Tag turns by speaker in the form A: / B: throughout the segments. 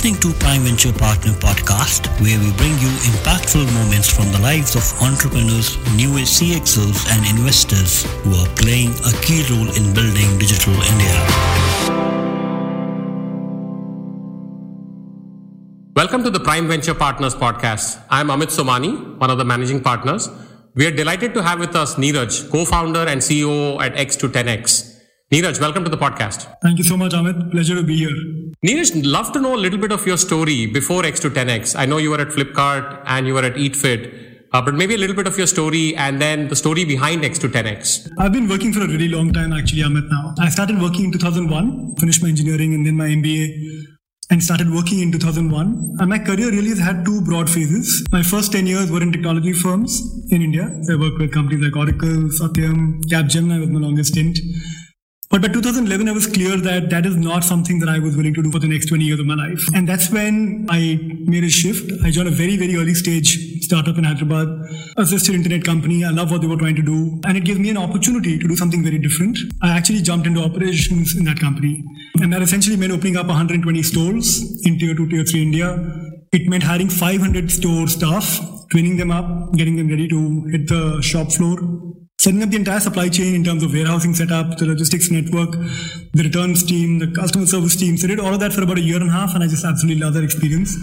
A: listening to Prime Venture Partner Podcast, where we bring you impactful moments from the lives of entrepreneurs, new age CXOs, and investors who are playing a key role in building digital India.
B: Welcome to the Prime Venture Partners podcast. I'm Amit Somani, one of the managing partners. We are delighted to have with us Neeraj, co-founder and CEO at X to 10X. Neeraj, welcome to the podcast.
C: Thank you so much, Amit. Pleasure to be here.
B: Neeraj, love to know a little bit of your story before X to 10X. I know you were at Flipkart and you were at EatFit, uh, but maybe a little bit of your story and then the story behind X to 10X.
C: I've been working for a really long time, actually, Amit. Now I started working in 2001, finished my engineering and then my MBA. And started working in 2001. And my career really has had two broad phases. My first 10 years were in technology firms in India. So I worked with companies like Oracle, Satyam, Capgemini was my longest stint. But by 2011, I was clear that that is not something that I was willing to do for the next 20 years of my life. And that's when I made a shift. I joined a very, very early stage startup in Hyderabad, assisted internet company. I love what they were trying to do. And it gave me an opportunity to do something very different. I actually jumped into operations in that company. And that essentially meant opening up 120 stores in tier two, tier three India. It meant hiring 500 store staff, training them up, getting them ready to hit the shop floor, setting up the entire supply chain in terms of warehousing setup, the logistics network, the returns team, the customer service team. So I did all of that for about a year and a half, and I just absolutely love that experience.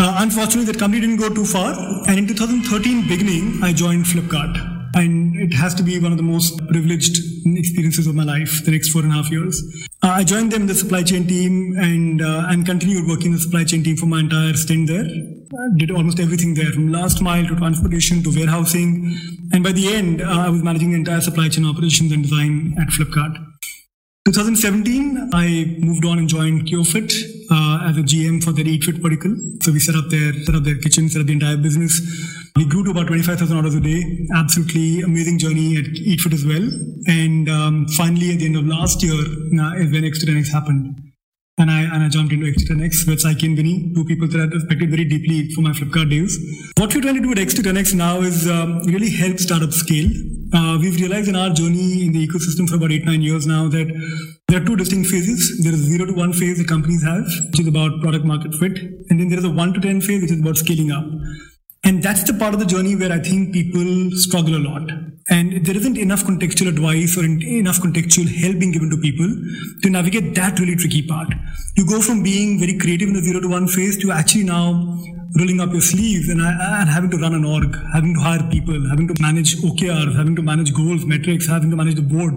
C: Uh, unfortunately, that company didn't go too far, and in 2013 beginning, I joined Flipkart. And it has to be one of the most privileged experiences of my life, the next four and a half years. Uh, I joined them in the supply chain team and uh, and continued working in the supply chain team for my entire stint there. Did almost everything there, from last mile to transportation to warehousing. And by the end, uh, I was managing the entire supply chain operations and design at Flipkart. 2017, I moved on and joined Cure.fit uh, as a GM for their EatFit vertical. So we set up their set up their kitchen, set up the entire business. We grew to about 25,000 orders a day. Absolutely amazing journey at EatFit as well. And um, finally, at the end of last year, uh, is when X to 10X happened. And I, and I jumped into X to 10X with Saiki and Vinny, two people that I respected very deeply for my Flipkart days. What we're trying to do at X to 10X now is um, really help startups scale. Uh, we've realized in our journey in the ecosystem for about eight, nine years now that there are two distinct phases. There is zero to one phase that companies have, which is about product market fit. And then there is a one to 10 phase, which is about scaling up. And that's the part of the journey where I think people struggle a lot. And there isn't enough contextual advice or enough contextual help being given to people to navigate that really tricky part. You go from being very creative in the zero to one phase to actually now rolling up your sleeves and, uh, uh, and having to run an org, having to hire people, having to manage OKRs, having to manage goals, metrics, having to manage the board.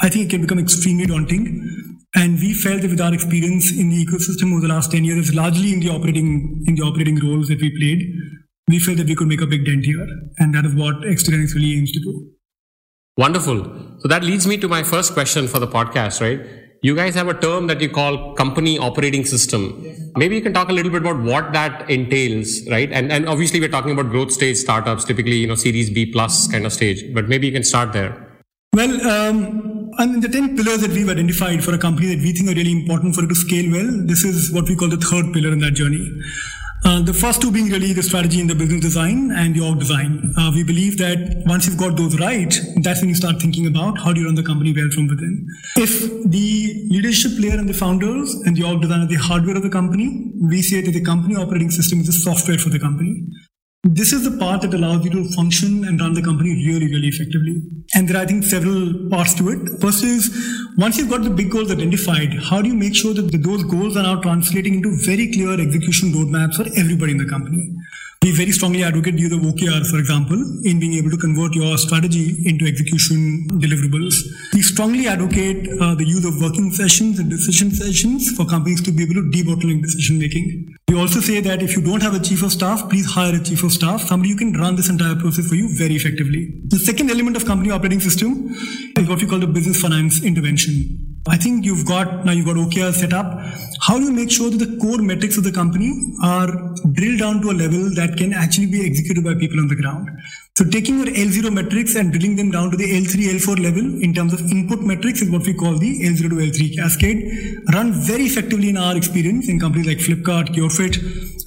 C: I think it can become extremely daunting. And we felt that with our experience in the ecosystem over the last 10 years, largely in the operating, in the operating roles that we played, we felt that we could make a big dent here. And that is what X to 10X really aims to do.
B: Wonderful. So that leads me to my first question for the podcast, right? You guys have a term that you call company operating system. Yes. Maybe you can talk a little bit about what that entails, right? And and obviously we're talking about growth stage startups, typically you know Series B plus kind of stage. But maybe you can start there.
C: Well, um, I mean, the 10 pillars that we've identified for a company that we think are really important for it to scale well, this is what we call the third pillar in that journey. Uh, the first two being really the strategy and the business design and org design. Uh, we believe that once you've got those right, that's when you start thinking about how do you run the company well from within. If the leadership layer and the founders and the org design are the hardware of the company, we say that the company operating system is the software for the company. This is the part that allows you to function and run the company really, really effectively. And there are, I think, several parts to it. First is, once you've got the big goals identified, how do you make sure that those goals are now translating into very clear execution roadmaps for everybody in the company? We very strongly advocate the use of OKRs, for example, in being able to convert your strategy into execution deliverables. We strongly advocate uh, the use of working sessions and decision sessions for companies to be able to debottleneck decision making. We also say that if you don't have a chief of staff, please hire a chief of staff, somebody who can run this entire process for you very effectively. The second element of company operating system is what we call the business finance intervention. I think you've got now you've got OKR set up. How do you make sure that the core metrics of the company are drilled down to a level that can actually be executed by people on the ground? So taking your L0 metrics and drilling them down to the L3, L4 level in terms of input metrics is what we call the L0 to L3 cascade, run very effectively in our experience in companies like Flipkart, Cure.fit,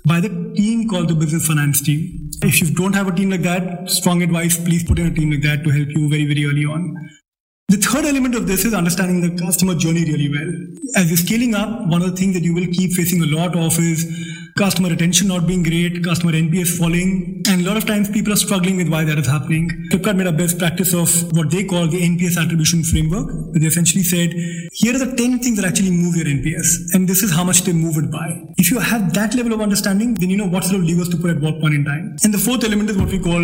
C: by the team called the business finance team. If you don't have a team like that, strong advice, please put in a team like that to help you very, very early on. The third element of this is understanding the customer journey really well. As you're scaling up, one of the things that you will keep facing a lot of is customer retention not being great, customer NPS falling, and a lot of times people are struggling with why that is happening. Flipkart made a best practice of what they call the NPS attribution framework. They essentially said, here are the 10 things that actually move your NPS, and this is how much they move it by. If you have that level of understanding, then you know what sort of levers to put at what point in time. And the fourth element is what we call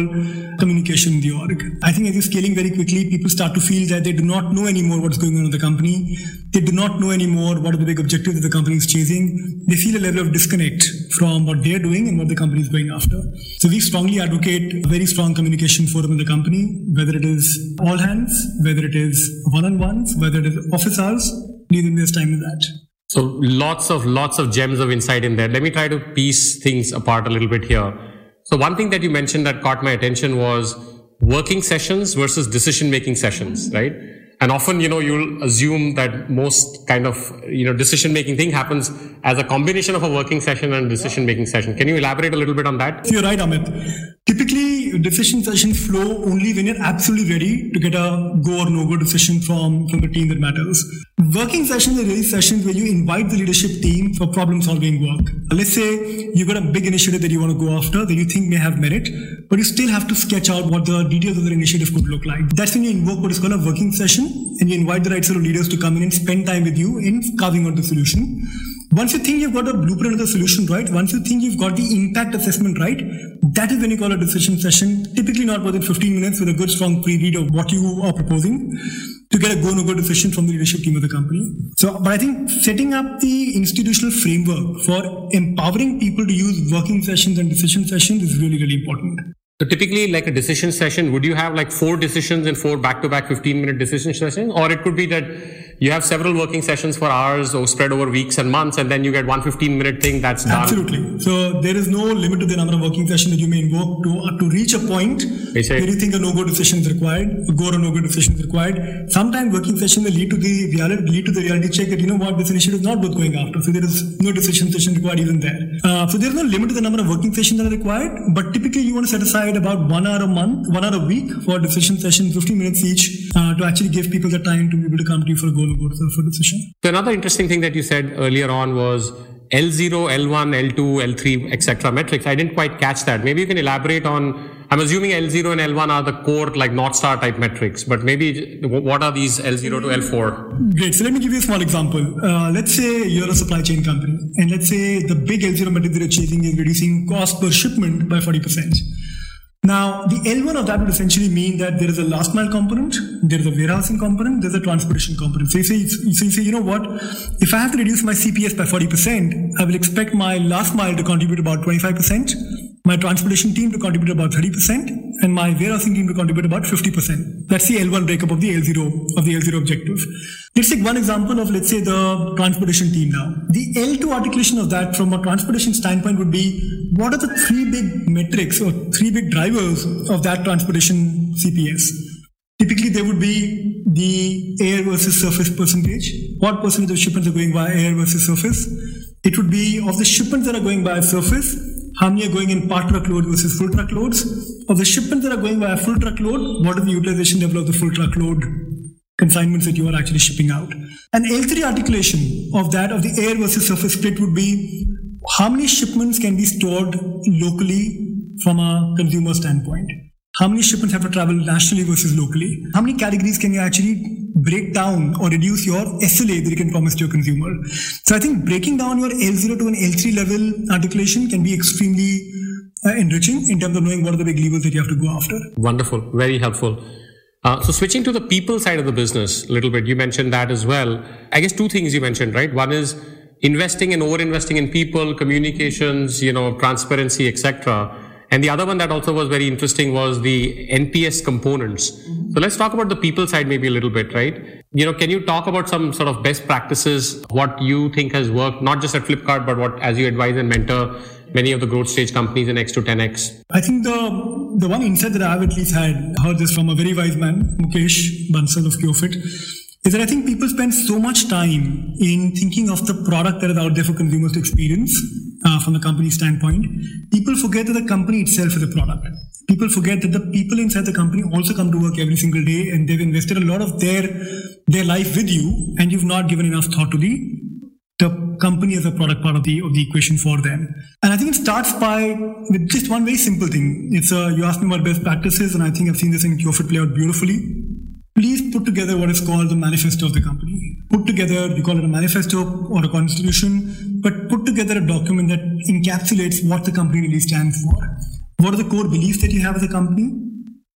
C: communication in the org. I think as you're scaling very quickly, people start to feel that they do not know anymore what's going on in the company. They do not know anymore what are the big objectives that the company is chasing. They feel a level of disconnect from what they're doing and what the company is going after. So we strongly advocate a very strong communication forum in the company, whether it is all hands, whether it is one-on-ones, whether it is office hours, please invest time in that.
B: So lots of lots of gems of insight in there. Let me try to piece things apart a little bit here. So one thing that you mentioned that caught my attention was working sessions versus decision making sessions, right? And often, you know, you'll assume that most kind of, you know, decision making thing happens as a combination of a working session and decision making session. Can you elaborate a little bit on that?
C: You're right, Amit. Typically, decision sessions flow only when you're absolutely ready to get a go or no go decision from, from the team that matters. Working sessions are really sessions where you invite the leadership team for problem solving work. Let's say you've got a big initiative that you want to go after that you think may have merit, but you still have to sketch out what the details of the initiative could look like. That's when you invoke what is called a working session and you invite the right sort of leaders to come in and spend time with you in carving out the solution. Once you think you've got a blueprint of the solution right, once you think you've got the impact assessment right, that is when you call a decision session, typically not more than 15 minutes with a good strong pre-read of what you are proposing to get a go no go decision from the leadership team of the company. So, but I think setting up the institutional framework for empowering people to use working sessions and decision sessions is really, really important.
B: So typically, like a decision session, would you have like four decisions and four back-to-back 15-minute decision sessions, or it could be that you have several working sessions for hours or spread over weeks and months, and then you get one 15 minute thing that's done.
C: Absolutely. So there is no limit to the number of working sessions that you may invoke to, uh, to reach a point where you think a no-go decision is required, a go or no-go decision is required. Sometimes working session will lead to the reality, lead to the reality check that you know what this initiative is not worth going after. So there is no decision session required even there. Uh, so there is no limit to the number of working sessions that are required, but typically you want to set aside about one hour a month, one hour a week for decision sessions, 15 minutes each, uh, to actually give people the time to be able to come to you for a go no-go for decision.
B: So another interesting thing that you said earlier on was L0, L1, L2, L3, etc. metrics. I didn't quite catch that. Maybe you can elaborate on. I'm assuming L0 and L1 are the core, like North Star type metrics, but maybe what are these L0 to L4?
C: Great. So let me give you a small example. Uh, let's say you're a supply chain company, and let's say the big L0 metric that you're chasing is reducing cost per shipment by 40%. Now, the L1 of that would essentially mean that there is a last mile component, there is a warehousing component, there's a transportation component. So you say, so you say, you know what? If I have to reduce my CPS by 40%, I will expect my last mile to contribute about 25%, my transportation team to contribute about 30%, and my warehousing team to contribute about 50%. That's the L1 breakup of the L0 of the L0 objective. Let's take one example of, let's say, the transportation team now. The L2 articulation of that from a transportation standpoint would be what are the three big metrics or three big drivers of that transportation CPS? Typically, there would be the air versus surface percentage. What percentage of shipments are going by air versus surface? It would be of the shipments that are going by surface, how many are going in part truckload versus full truckloads? Of the shipments that are going by a full truckload, what is the utilization level of the full truckload consignments that you are actually shipping out? An L3 articulation of that, of the air versus surface split would be how many shipments can be stored locally from a consumer standpoint? How many shipments have to travel nationally versus locally? How many categories can you actually break down or reduce your SLA that you can promise to your consumer? So I think breaking down your L0 to an L3 level articulation can be extremely uh, enriching in terms of knowing what are the big levers that you have to go after.
B: Wonderful, very helpful. Uh, so switching to the people side of the business a little bit, you mentioned that as well. I guess two things you mentioned, right? One is investing and over investing in people, communications, you know, transparency, etc. And the other one that also was very interesting was the NPS components. Mm-hmm. So let's talk about the people side maybe a little bit, right? You know, can you talk about some sort of best practices, what you think has worked, not just at Flipkart, but what as you advise and mentor many of the growth stage companies in X to 10X?
C: I think the the one insight that I've at least had heard this from a very wise man, Mukesh Bansal of Cure.fit is that I think people spend so much time in thinking of the product that is out there for consumers to experience uh, from the company standpoint. People forget that the company itself is a product. people forget that the people inside the company also come to work every single day and they've invested a lot of their their life with you and you've not given enough thought to the the company as a product part of the of the equation for them. And I think it starts by with just one very simple thing. It's uh, you asked me about best practices, and I think I've seen this in Cure.fit play out beautifully. Please put together what is called the manifesto of the company. Put together, you call it a manifesto or a constitution, but put together a document that encapsulates what the company really stands for. What are the core beliefs that you have as a company?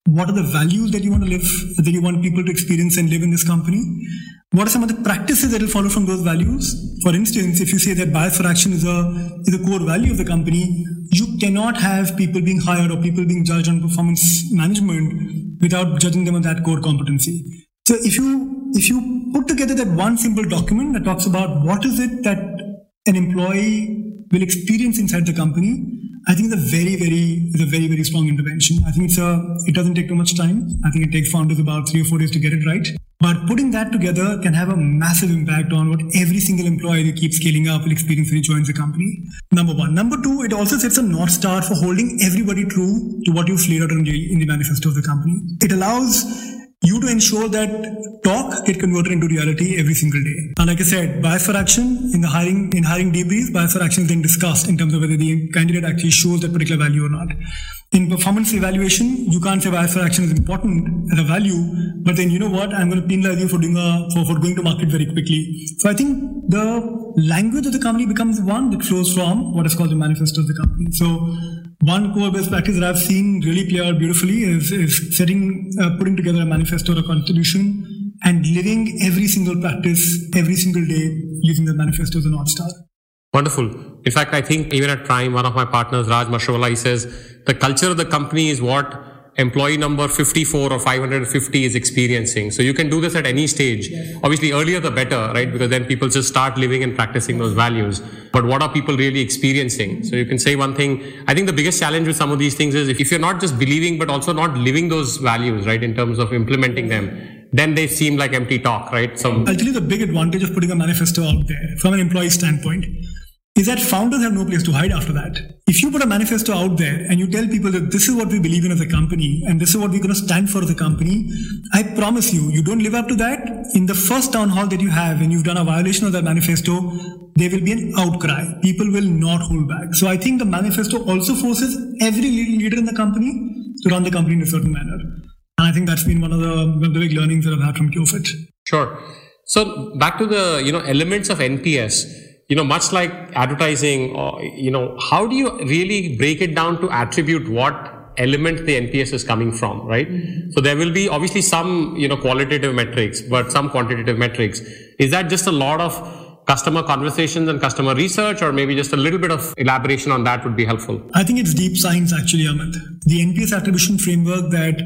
C: What are the values that you want to live, that you want people to experience and live in this company? What are some of the practices that will follow from those values? For instance, if you say that bias for action is a is a core value of the company, you cannot have people being hired or people being judged on performance management without judging them on that core competency. So if you if you put together that one simple document that talks about what is it that an employee will experience inside the company, I think it's a very, very, it's a very, very strong intervention. I think it's a, it doesn't take too much time. I think it takes founders about three or four days to get it right. But putting that together can have a massive impact on what every single employee who keeps scaling up will experience when he joins the company. Number one. Number two, it also sets a north star for holding everybody true to what you've laid out in the, in the manifesto of the company. It allows you to ensure that talk get converted into reality every single day. And like I said, bias for action in the hiring in hiring debrief, bias for action is then discussed in terms of whether the candidate actually shows that particular value or not. In performance evaluation, you can't say bias for action is important as a value, but then you know what? I'm going to penalize you for doing a for, for going to market very quickly. So I think the language of the company becomes one that flows from what is called the manifesto of the company. So one core best practice that I've seen really play out beautifully is, is setting, uh, putting together a manifesto or a constitution and living every single practice every single day using the manifesto as a North Star.
B: Wonderful. In fact, I think even at Prime, one of my partners, Raj Mashrawala, he says the culture of the company is what employee number 54 or 550 is experiencing. So you can do this at any stage. Obviously, earlier the better, right? Because then people just start living and practicing those values. But what are people really experiencing? So you can say one thing. I think the biggest challenge with some of these things is if you're not just believing, but also not living those values, right? In terms of implementing them, then they seem like empty talk, right?
C: So I'll tell you the big advantage of putting a manifesto out there from an employee standpoint is that founders have no place to hide after that. If you put a manifesto out there and you tell people that this is what we believe in as a company and this is what we're going to stand for as a company, I promise you, you don't live up to that. In the first town hall that you have, and you've done a violation of that manifesto, there will be an outcry. People will not hold back. So I think the manifesto also forces every leader in the company to run the company in a certain manner. And I think that's been one of the, the big learnings that I've had from Cure.fit.
B: Sure. So back to the you know elements of NPS you know, much like advertising, or, you know, how do you really break it down to attribute what element the NPS is coming from, right? Mm-hmm. So there will be obviously some, you know, qualitative metrics, but some quantitative metrics. Is that just a lot of customer conversations and customer research, or maybe just a little bit of elaboration on that would be helpful?
C: I think it's deep science, actually, Amit. The NPS attribution framework that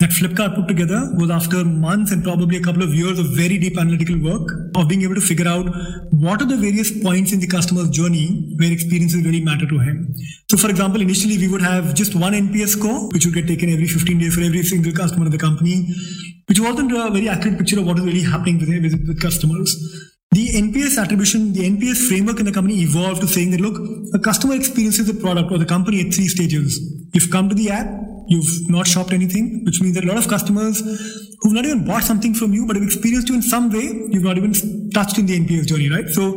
C: that Flipkart put together was after months and probably a couple of years of very deep analytical work of being able to figure out what are the various points in the customer's journey where experiences really matter to him. So, for example, initially we would have just one NPS score, which would get taken every 15 days for every single customer in the company, which wasn't a very accurate picture of what is really happening with, with, with customers the NPS attribution, the NPS framework in the company evolved to saying that look, a customer experiences the product or the company at three stages. You've come to the app, you've not shopped anything, which means that a lot of customers who've not even bought something from you but have experienced you in some way, you've not even touched in the NPS journey, right? So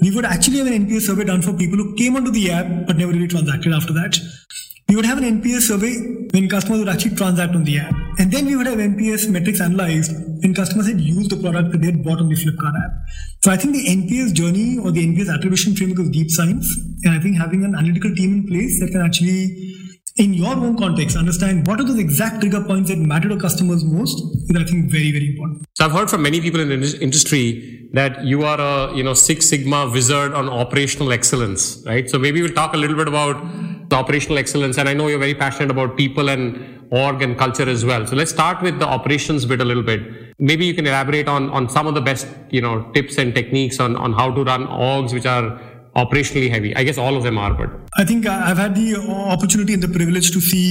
C: we would actually have an NPS survey done for people who came onto the app but never really transacted after that. We would have an NPS survey when customers would actually transact on the app. And then we would have NPS metrics analyzed when customers had used the product that they had bought on the Flipkart app. So I think the NPS journey or the NPS attribution framework is deep science. And I think having an analytical team in place that can actually in your own context, understand what are those exact trigger points that matter to customers most is, I think, very, very important.
B: So I've heard from many people in the industry that you are a, you know, Six Sigma wizard on operational excellence, right? So maybe we'll talk a little bit about the operational excellence. And I know you're very passionate about people and org and culture as well. So let's start with the operations bit a little bit. Maybe you can elaborate on, on some of the best, you know, tips and techniques on, on how to run orgs which are operationally heavy. I guess all of them are, but
C: I think I've had the opportunity and the privilege to see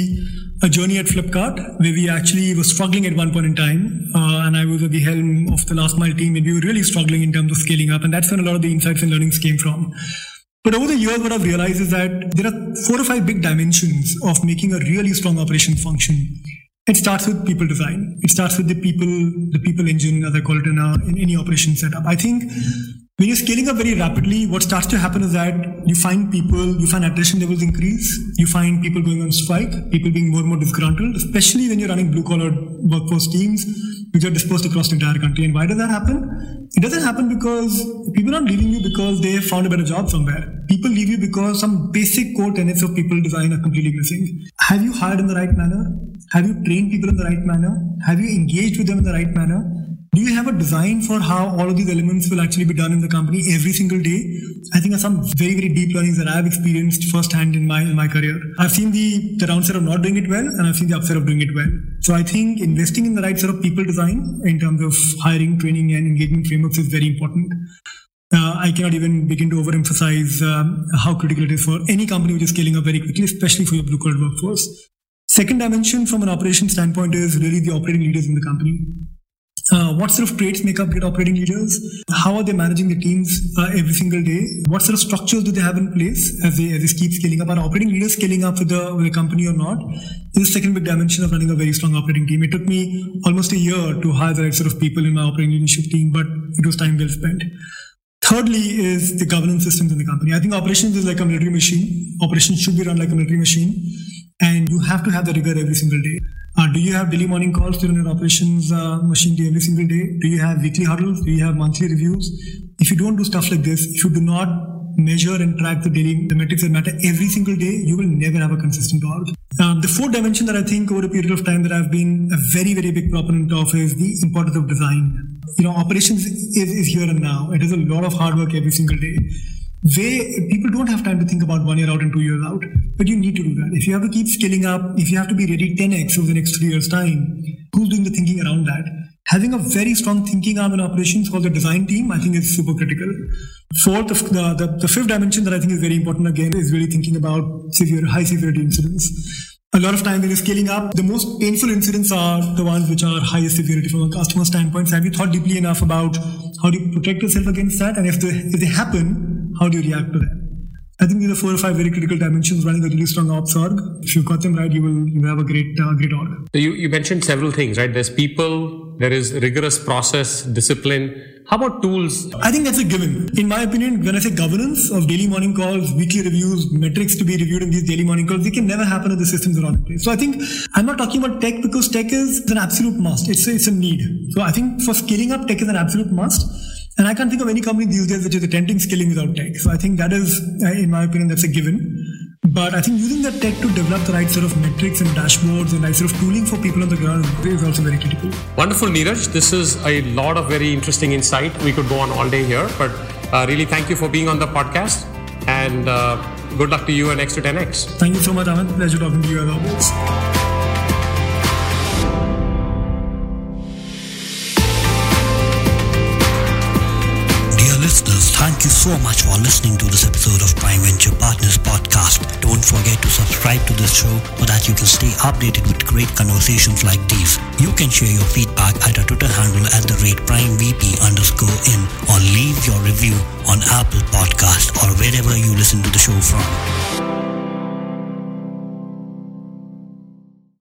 C: a journey at Flipkart where we actually were struggling at one point in time, uh, and I was at the helm of the last mile team, and we were really struggling in terms of scaling up, and that's when a lot of the insights and learnings came from. But over the years, what I've realized is that there are four or five big dimensions of making a really strong operation function. It starts with people design. It starts with the people, the people engine, as I call it in, a, in any operation setup. I think when you're scaling up very rapidly, what starts to happen is that you find people, you find attrition levels increase, you find people going on strike, people being more and more disgruntled, especially when you're running blue collar workforce teams, which are dispersed across the entire country. And why does that happen? It doesn't happen because people aren't leaving you because they found a better job somewhere. People leave you because some basic core tenets of people design are completely missing. Have you hired in the right manner? Have you trained people in the right manner? Have you engaged with them in the right manner? Do you have a design for how all of these elements will actually be done in the company every single day? I think are some very, very deep learnings that I've experienced firsthand in my in my career. I've seen the, the downside of not doing it well and I've seen the upside of doing it well. So I think investing in the right sort of people design in terms of hiring, training and engagement frameworks is very important. Uh, I cannot even begin to overemphasize um, how critical it is for any company which is scaling up very quickly, especially for your blue collar workforce. Second dimension from an operation standpoint is really the operating leaders in the company. Uh, what sort of traits make up great operating leaders? How are they managing the teams uh, every single day? What sort of structures do they have in place as they, as they keep scaling up? Are operating leaders scaling up with the, with the company or not? This is the second big dimension of running a very strong operating team. It took me almost a year to hire the right sort of people in my operating leadership team, but it was time well spent. Thirdly is the governance systems in the company. I think operations is like a military machine. Operations should be run like a military machine. And you have to have the rigor every single day. Uh, do you have daily morning calls run your operations uh, machine every single day? Do you have weekly huddles? Do you have monthly reviews? If you don't do stuff like this, if you do not measure and track the daily the metrics that matter every single day, you will never have a consistent org. Um, the fourth dimension that I think over a period of time that I've been a very, very big proponent of is the importance of design. You know, operations is, is here and now. It is a lot of hard work every single day way people don't have time to think about one year out and two years out but you need to do that if you have to keep scaling up if you have to be ready 10x over the next three years time who's doing the thinking around that having a very strong thinking arm in operations called the design team i think is super critical fourth the, the, the fifth dimension that i think is very important again is really thinking about severe high severity incidents a lot of time when you're scaling up, the most painful incidents are the ones which are highest severity from a customer standpoint. So have you thought deeply enough about how do you protect yourself against that? And if they, if they happen, how do you react to them? I think these are four or five very critical dimensions running a really strong ops org. If you've got them right, you will you have a great uh, great org.
B: So you, you mentioned several things, right? There's people, there is rigorous process, discipline. How about tools?
C: I think that's a given. In my opinion, when I say governance of daily morning calls, weekly reviews, metrics to be reviewed in these daily morning calls, they can never happen if the systems are not in place. So I think I'm not talking about tech because tech is an absolute must. It's a, it's a need. So I think for scaling up, tech is an absolute must. And I can't think of any company these days which is attempting scaling without tech. So I think that is, uh, in my opinion, that's a given. But I think using that tech to develop the right sort of metrics and dashboards and right sort of tooling for people on the ground is also very critical.
B: Wonderful, Neeraj. This is a lot of very interesting insight. We could go on all day here, but uh, really thank you for being on the podcast and uh, good luck to you and X to 10X.
C: Thank you so much, Amit. Pleasure talking to you as always.
A: Thank you so much for listening to this episode of Prime Venture Partners podcast. Don't forget to subscribe to this show so that you can stay updated with great conversations like these. You can share your feedback at our Twitter handle at the rate PrimeVP underscore in or leave your review on Apple Podcast or wherever you listen to the show from.